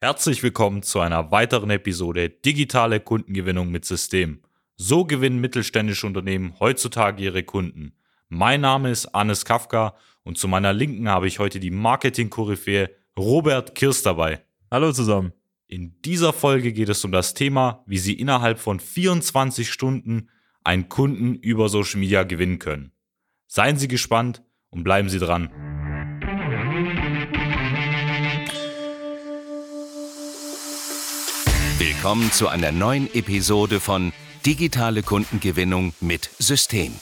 Herzlich willkommen zu einer weiteren Episode Digitale Kundengewinnung mit System. So gewinnen mittelständische Unternehmen heutzutage ihre Kunden. Mein Name ist Anis Kafka und zu meiner Linken habe ich heute die Marketing-Koryphäe Robert Kirst dabei. Hallo zusammen. In dieser Folge geht es um das Thema, wie Sie innerhalb von 24 Stunden einen Kunden über Social Media gewinnen können. Seien Sie gespannt und bleiben Sie dran. Willkommen zu einer neuen Episode von Digitale Kundengewinnung mit System.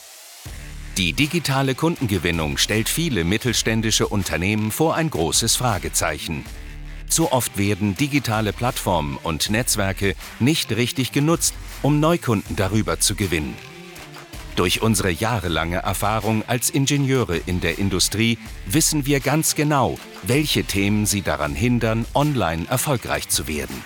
Die digitale Kundengewinnung stellt viele mittelständische Unternehmen vor ein großes Fragezeichen. Zu oft werden digitale Plattformen und Netzwerke nicht richtig genutzt, um Neukunden darüber zu gewinnen. Durch unsere jahrelange Erfahrung als Ingenieure in der Industrie wissen wir ganz genau, welche Themen sie daran hindern, online erfolgreich zu werden.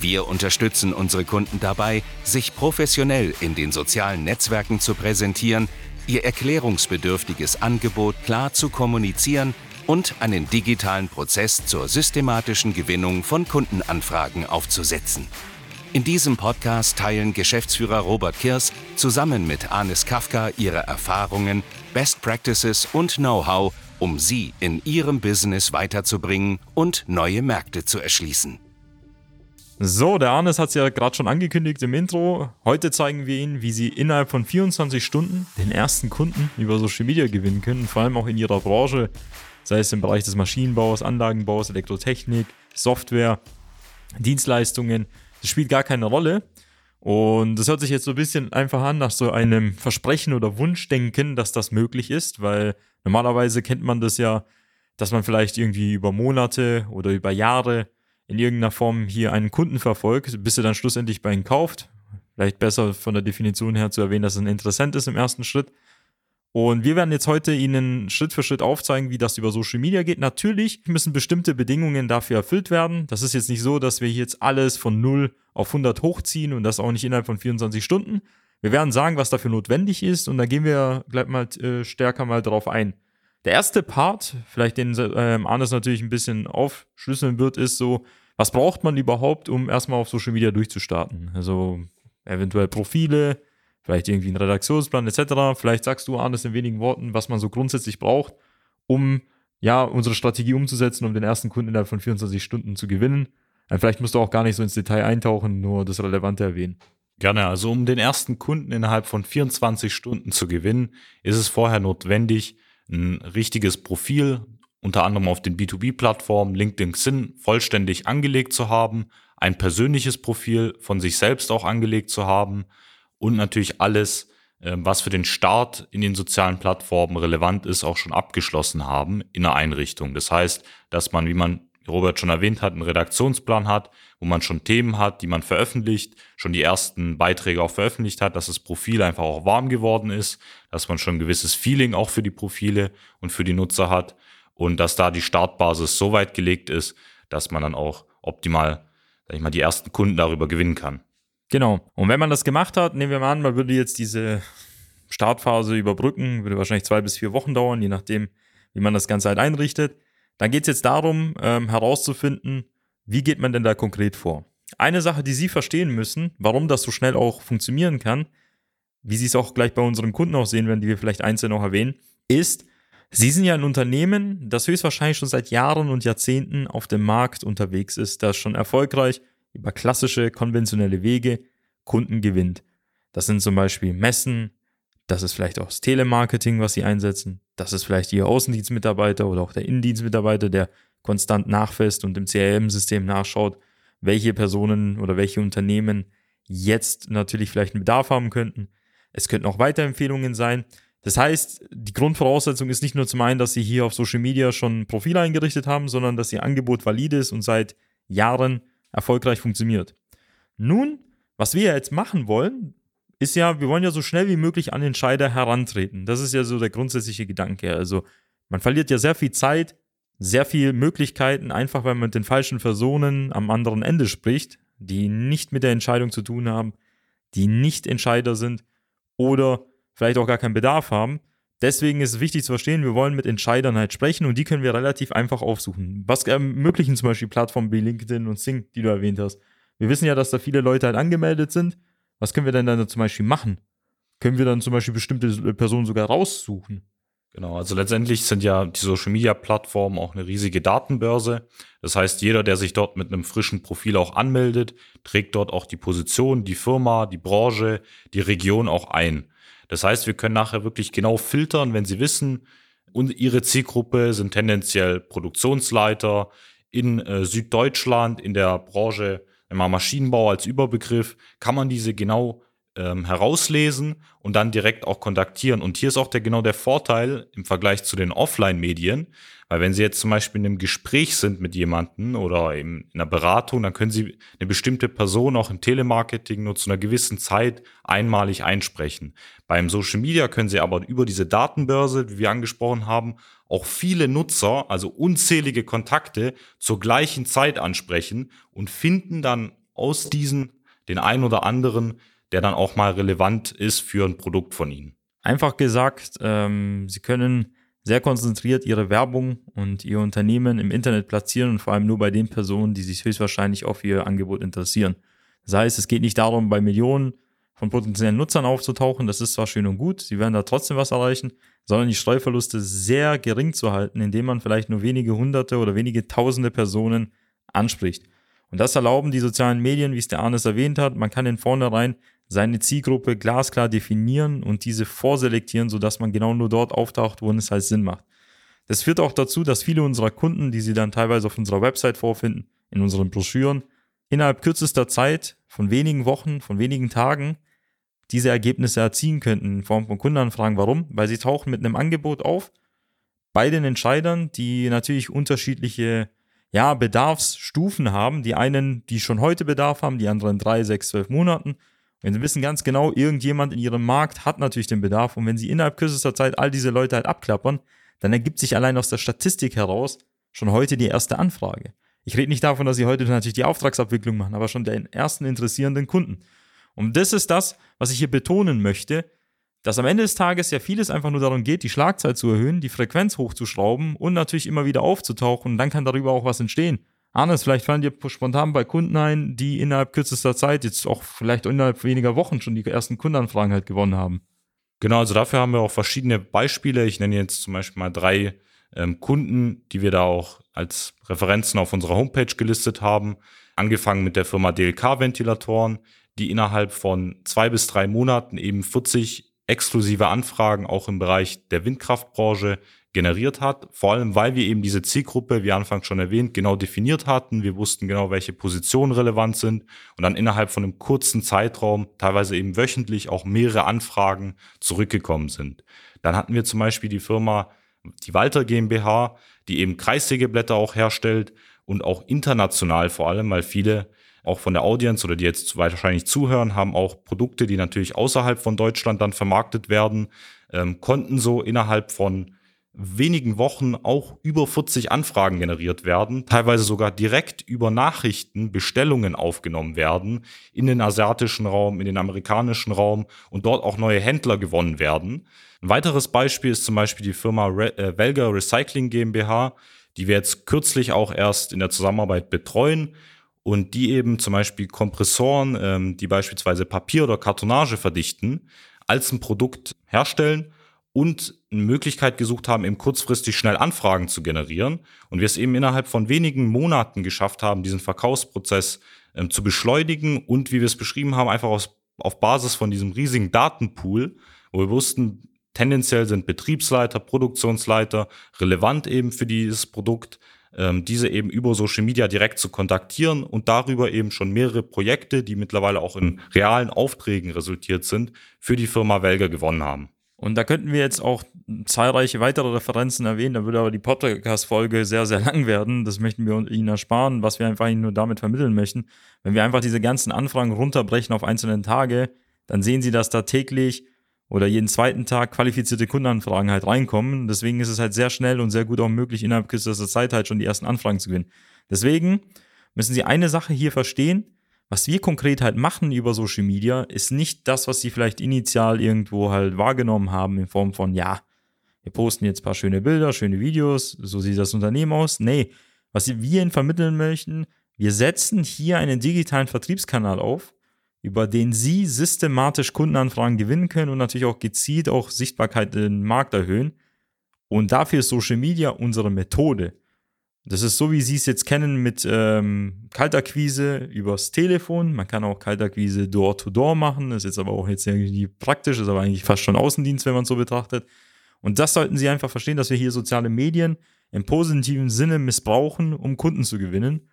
Wir unterstützen unsere Kunden dabei, sich professionell in den sozialen Netzwerken zu präsentieren, ihr erklärungsbedürftiges Angebot klar zu kommunizieren und einen digitalen Prozess zur systematischen Gewinnung von Kundenanfragen aufzusetzen. In diesem Podcast teilen Geschäftsführer Robert Kirs zusammen mit Anis Kafka ihre Erfahrungen, Best Practices und Know-how, um sie in ihrem Business weiterzubringen und neue Märkte zu erschließen. So, der Arnes hat es ja gerade schon angekündigt im Intro. Heute zeigen wir Ihnen, wie Sie innerhalb von 24 Stunden den ersten Kunden über Social Media gewinnen können, vor allem auch in Ihrer Branche, sei es im Bereich des Maschinenbaus, Anlagenbaus, Elektrotechnik, Software, Dienstleistungen. Das spielt gar keine Rolle. Und das hört sich jetzt so ein bisschen einfach an nach so einem Versprechen oder Wunschdenken, dass das möglich ist, weil normalerweise kennt man das ja, dass man vielleicht irgendwie über Monate oder über Jahre in irgendeiner Form hier einen Kunden verfolgt, bis er dann schlussendlich bei ihm kauft. Vielleicht besser von der Definition her zu erwähnen, dass es ein Interessent ist im ersten Schritt. Und wir werden jetzt heute Ihnen Schritt für Schritt aufzeigen, wie das über Social Media geht. Natürlich müssen bestimmte Bedingungen dafür erfüllt werden. Das ist jetzt nicht so, dass wir jetzt alles von 0 auf 100 hochziehen und das auch nicht innerhalb von 24 Stunden. Wir werden sagen, was dafür notwendig ist und da gehen wir gleich mal äh, stärker mal drauf ein. Der erste Part, vielleicht den ähm, Arnes natürlich ein bisschen aufschlüsseln wird, ist so, was braucht man überhaupt, um erstmal auf Social Media durchzustarten? Also eventuell Profile, vielleicht irgendwie einen Redaktionsplan etc. Vielleicht sagst du, Arnes, in wenigen Worten, was man so grundsätzlich braucht, um ja unsere Strategie umzusetzen, um den ersten Kunden innerhalb von 24 Stunden zu gewinnen. Vielleicht musst du auch gar nicht so ins Detail eintauchen, nur das Relevante erwähnen. Gerne, also um den ersten Kunden innerhalb von 24 Stunden zu gewinnen, ist es vorher notwendig, ein richtiges Profil unter anderem auf den B2B-Plattformen LinkedIn Xing vollständig angelegt zu haben, ein persönliches Profil von sich selbst auch angelegt zu haben und natürlich alles, ähm, was für den Start in den sozialen Plattformen relevant ist, auch schon abgeschlossen haben in der Einrichtung. Das heißt, dass man, wie man Robert schon erwähnt hat, einen Redaktionsplan hat, wo man schon Themen hat, die man veröffentlicht, schon die ersten Beiträge auch veröffentlicht hat, dass das Profil einfach auch warm geworden ist, dass man schon ein gewisses Feeling auch für die Profile und für die Nutzer hat und dass da die Startbasis so weit gelegt ist, dass man dann auch optimal, sag ich mal, die ersten Kunden darüber gewinnen kann. Genau. Und wenn man das gemacht hat, nehmen wir mal an, man würde jetzt diese Startphase überbrücken, würde wahrscheinlich zwei bis vier Wochen dauern, je nachdem, wie man das Ganze halt einrichtet. Dann geht es jetzt darum, ähm, herauszufinden, wie geht man denn da konkret vor. Eine Sache, die Sie verstehen müssen, warum das so schnell auch funktionieren kann, wie Sie es auch gleich bei unseren Kunden auch sehen werden, die wir vielleicht einzeln noch erwähnen, ist, Sie sind ja ein Unternehmen, das höchstwahrscheinlich schon seit Jahren und Jahrzehnten auf dem Markt unterwegs ist, das schon erfolgreich über klassische, konventionelle Wege Kunden gewinnt. Das sind zum Beispiel Messen, das ist vielleicht auch das Telemarketing, was sie einsetzen, das ist vielleicht ihr Außendienstmitarbeiter oder auch der Innendienstmitarbeiter, der konstant nachfasst und im CRM-System nachschaut, welche Personen oder welche Unternehmen jetzt natürlich vielleicht einen Bedarf haben könnten. Es könnten auch Weiterempfehlungen sein. Das heißt, die Grundvoraussetzung ist nicht nur zum einen, dass Sie hier auf Social Media schon ein Profil eingerichtet haben, sondern dass Ihr Angebot valide ist und seit Jahren erfolgreich funktioniert. Nun, was wir jetzt machen wollen, ist ja, wir wollen ja so schnell wie möglich an Entscheider herantreten. Das ist ja so der grundsätzliche Gedanke. Also, man verliert ja sehr viel Zeit, sehr viele Möglichkeiten, einfach weil man mit den falschen Personen am anderen Ende spricht, die nicht mit der Entscheidung zu tun haben, die nicht Entscheider sind oder vielleicht auch gar keinen Bedarf haben, Deswegen ist es wichtig zu verstehen, wir wollen mit Entscheidern halt sprechen und die können wir relativ einfach aufsuchen. Was ermöglichen zum Beispiel Plattformen wie LinkedIn und Sing, die du erwähnt hast? Wir wissen ja, dass da viele Leute halt angemeldet sind. Was können wir denn dann zum Beispiel machen? Können wir dann zum Beispiel bestimmte Personen sogar raussuchen? Genau, also letztendlich sind ja die Social Media Plattformen auch eine riesige Datenbörse. Das heißt, jeder, der sich dort mit einem frischen Profil auch anmeldet, trägt dort auch die Position, die Firma, die Branche, die Region auch ein. Das heißt, wir können nachher wirklich genau filtern, wenn Sie wissen, und Ihre Zielgruppe sind tendenziell Produktionsleiter in äh, Süddeutschland, in der Branche immer Maschinenbau als Überbegriff, kann man diese genau ähm, herauslesen und dann direkt auch kontaktieren. Und hier ist auch der, genau der Vorteil im Vergleich zu den Offline-Medien, weil wenn Sie jetzt zum Beispiel in einem Gespräch sind mit jemandem oder in einer Beratung, dann können Sie eine bestimmte Person auch im Telemarketing nur zu einer gewissen Zeit einmalig einsprechen. Beim Social Media können Sie aber über diese Datenbörse, wie wir angesprochen haben, auch viele Nutzer, also unzählige Kontakte zur gleichen Zeit ansprechen und finden dann aus diesen den ein oder anderen, der dann auch mal relevant ist für ein Produkt von Ihnen. Einfach gesagt, ähm, Sie können sehr konzentriert ihre Werbung und ihr Unternehmen im Internet platzieren und vor allem nur bei den Personen, die sich höchstwahrscheinlich auf ihr Angebot interessieren. Das heißt, es geht nicht darum, bei Millionen von potenziellen Nutzern aufzutauchen, das ist zwar schön und gut, sie werden da trotzdem was erreichen, sondern die Streuverluste sehr gering zu halten, indem man vielleicht nur wenige hunderte oder wenige tausende Personen anspricht. Und das erlauben die sozialen Medien, wie es der Arnes erwähnt hat. Man kann in vornherein seine Zielgruppe glasklar definieren und diese vorselektieren, sodass man genau nur dort auftaucht, wo es halt Sinn macht. Das führt auch dazu, dass viele unserer Kunden, die sie dann teilweise auf unserer Website vorfinden, in unseren Broschüren, innerhalb kürzester Zeit, von wenigen Wochen, von wenigen Tagen, diese Ergebnisse erzielen könnten in Form von Kundenanfragen. Warum? Weil sie tauchen mit einem Angebot auf bei den Entscheidern, die natürlich unterschiedliche ja, Bedarfsstufen haben. Die einen, die schon heute Bedarf haben, die anderen drei, sechs, zwölf Monaten wenn sie wissen ganz genau, irgendjemand in ihrem Markt hat natürlich den Bedarf und wenn sie innerhalb kürzester Zeit all diese Leute halt abklappern, dann ergibt sich allein aus der Statistik heraus schon heute die erste Anfrage. Ich rede nicht davon, dass sie heute natürlich die Auftragsabwicklung machen, aber schon den ersten interessierenden Kunden. Und das ist das, was ich hier betonen möchte, dass am Ende des Tages ja vieles einfach nur darum geht, die Schlagzeit zu erhöhen, die Frequenz hochzuschrauben und natürlich immer wieder aufzutauchen und dann kann darüber auch was entstehen. Anders, vielleicht fallen dir spontan bei Kunden ein, die innerhalb kürzester Zeit, jetzt auch vielleicht innerhalb weniger Wochen schon die ersten Kundenanfragen halt gewonnen haben. Genau, also dafür haben wir auch verschiedene Beispiele. Ich nenne jetzt zum Beispiel mal drei ähm, Kunden, die wir da auch als Referenzen auf unserer Homepage gelistet haben. Angefangen mit der Firma DLK Ventilatoren, die innerhalb von zwei bis drei Monaten eben 40 exklusive Anfragen auch im Bereich der Windkraftbranche generiert hat. Vor allem, weil wir eben diese Zielgruppe, wie anfangs schon erwähnt, genau definiert hatten. Wir wussten genau, welche Positionen relevant sind und dann innerhalb von einem kurzen Zeitraum, teilweise eben wöchentlich, auch mehrere Anfragen zurückgekommen sind. Dann hatten wir zum Beispiel die Firma, die Walter GmbH, die eben Kreissägeblätter auch herstellt und auch international vor allem, weil viele auch von der Audience oder die jetzt wahrscheinlich zuhören, haben auch Produkte, die natürlich außerhalb von Deutschland dann vermarktet werden, ähm, konnten so innerhalb von wenigen Wochen auch über 40 Anfragen generiert werden, teilweise sogar direkt über Nachrichten Bestellungen aufgenommen werden in den asiatischen Raum, in den amerikanischen Raum und dort auch neue Händler gewonnen werden. Ein weiteres Beispiel ist zum Beispiel die Firma Re äh, Velga Recycling GmbH, die wir jetzt kürzlich auch erst in der Zusammenarbeit betreuen und die eben zum Beispiel Kompressoren, ähm, die beispielsweise Papier oder Kartonage verdichten, als ein Produkt herstellen und eine Möglichkeit gesucht haben, eben kurzfristig schnell Anfragen zu generieren. Und wir es eben innerhalb von wenigen Monaten geschafft haben, diesen Verkaufsprozess ähm, zu beschleunigen und, wie wir es beschrieben haben, einfach aus, auf Basis von diesem riesigen Datenpool, wo wir wussten, tendenziell sind Betriebsleiter, Produktionsleiter relevant eben für dieses Produkt, ähm, diese eben über Social Media direkt zu kontaktieren und darüber eben schon mehrere Projekte, die mittlerweile auch in realen Aufträgen resultiert sind, für die Firma Welger gewonnen haben. Und da könnten wir jetzt auch zahlreiche weitere Referenzen erwähnen, da würde aber die Podcast-Folge sehr, sehr lang werden. Das möchten wir Ihnen ersparen, was wir einfach nur damit vermitteln möchten. Wenn wir einfach diese ganzen Anfragen runterbrechen auf einzelne Tage, dann sehen Sie, dass da täglich oder jeden zweiten Tag qualifizierte Kundenanfragen halt reinkommen. Deswegen ist es halt sehr schnell und sehr gut auch möglich, innerhalb kürzester Zeit halt schon die ersten Anfragen zu gewinnen. Deswegen müssen Sie eine Sache hier verstehen was wir konkret halt machen über Social Media, ist nicht das, was sie vielleicht initial irgendwo halt wahrgenommen haben in Form von, ja, wir posten jetzt paar schöne Bilder, schöne Videos, so sieht das Unternehmen aus. Nee, was wir Ihnen vermitteln möchten, wir setzen hier einen digitalen Vertriebskanal auf, über den Sie systematisch Kundenanfragen gewinnen können und natürlich auch gezielt auch Sichtbarkeit im Markt erhöhen. Und dafür ist Social Media unsere Methode. Das ist so, wie Sie es jetzt kennen mit ähm, Kaltakquise übers Telefon. Man kann auch Kaltakquise Door-to-Door machen. Das ist jetzt aber auch jetzt irgendwie praktisch, ist aber eigentlich fast schon Außendienst, wenn man es so betrachtet. Und das sollten Sie einfach verstehen, dass wir hier soziale Medien im positiven Sinne missbrauchen, um Kunden zu gewinnen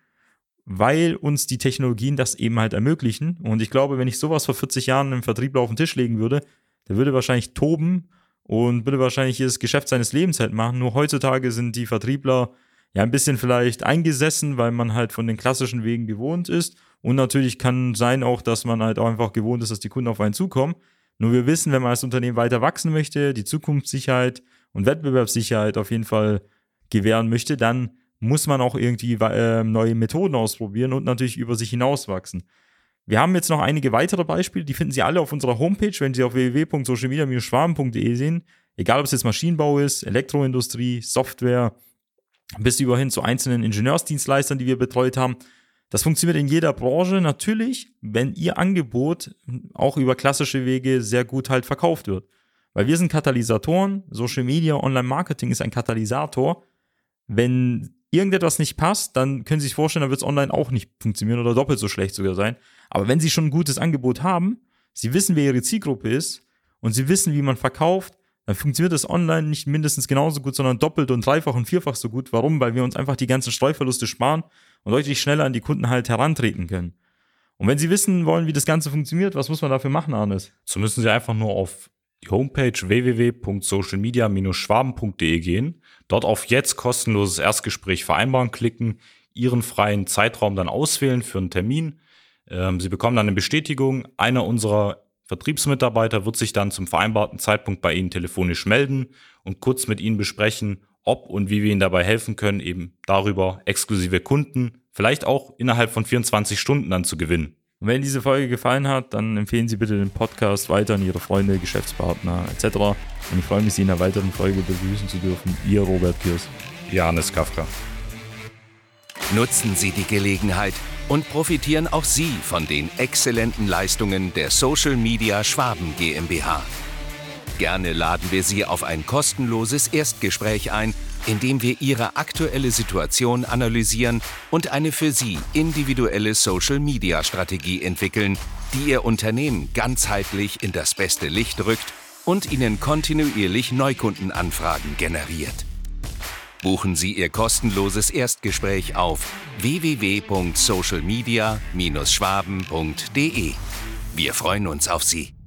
weil uns die Technologien das eben halt ermöglichen. Und ich glaube, wenn ich sowas vor 40 Jahren im Vertrieb auf den Tisch legen würde, der würde wahrscheinlich toben und würde wahrscheinlich das Geschäft seines Lebens halt machen. Nur heutzutage sind die Vertriebler ja ein bisschen vielleicht eingesessen, weil man halt von den klassischen Wegen gewohnt ist. Und natürlich kann sein auch, dass man halt auch einfach gewohnt ist, dass die Kunden auf einen zukommen. Nur wir wissen, wenn man als Unternehmen weiter wachsen möchte, die Zukunftssicherheit und Wettbewerbssicherheit auf jeden Fall gewähren möchte, dann muss man auch irgendwie äh, neue Methoden ausprobieren und natürlich über sich hinauswachsen. Wir haben jetzt noch einige weitere Beispiele, die finden Sie alle auf unserer Homepage, wenn Sie auf www.socialmedia-schwaben.de sehen. Egal, ob es jetzt Maschinenbau ist, Elektroindustrie, Software, bis überhin zu einzelnen Ingenieursdienstleistern, die wir betreut haben. Das funktioniert in jeder Branche natürlich, wenn Ihr Angebot auch über klassische Wege sehr gut halt verkauft wird. Weil wir sind Katalysatoren, Social Media, Online-Marketing ist ein Katalysator. Wenn irgendetwas nicht passt, dann können Sie sich vorstellen, dann wird es online auch nicht funktionieren oder doppelt so schlecht sogar sein. Aber wenn Sie schon ein gutes Angebot haben, Sie wissen, wer Ihre Zielgruppe ist und Sie wissen, wie man verkauft, dann funktioniert das online nicht mindestens genauso gut, sondern doppelt und dreifach und vierfach so gut. Warum? Weil wir uns einfach die ganzen Streuverluste sparen und deutlich schneller an die Kunden halt herantreten können. Und wenn Sie wissen wollen, wie das Ganze funktioniert, was muss man dafür machen, Arnes? So müssen Sie einfach nur auf die Homepage www.socialmedia-schwaben.de gehen, dort auf jetzt kostenloses Erstgespräch vereinbaren klicken, Ihren freien Zeitraum dann auswählen für einen Termin. Ähm, Sie bekommen dann eine Bestätigung. Einer unserer Vertriebsmitarbeiter wird sich dann zum vereinbarten Zeitpunkt bei Ihnen telefonisch melden und kurz mit Ihnen besprechen, ob und wie wir Ihnen dabei helfen können, eben darüber exklusive Kunden vielleicht auch innerhalb von 24 Stunden dann zu gewinnen. Und wenn diese Folge gefallen hat, dann empfehlen Sie bitte den Podcast weiter an Ihre Freunde, Geschäftspartner etc. Und ich freue mich, Sie in einer weiteren Folge begrüßen zu dürfen. Ihr Robert Kirs. Janis Kafka. Nutzen Sie die Gelegenheit und profitieren auch Sie von den exzellenten Leistungen der Social Media Schwaben GmbH. Gerne laden wir Sie auf ein kostenloses Erstgespräch ein indem wir Ihre aktuelle Situation analysieren und eine für Sie individuelle Social-Media-Strategie entwickeln, die Ihr Unternehmen ganzheitlich in das beste Licht rückt und Ihnen kontinuierlich Neukundenanfragen generiert. Buchen Sie Ihr kostenloses Erstgespräch auf www.socialmedia-schwaben.de. Wir freuen uns auf Sie.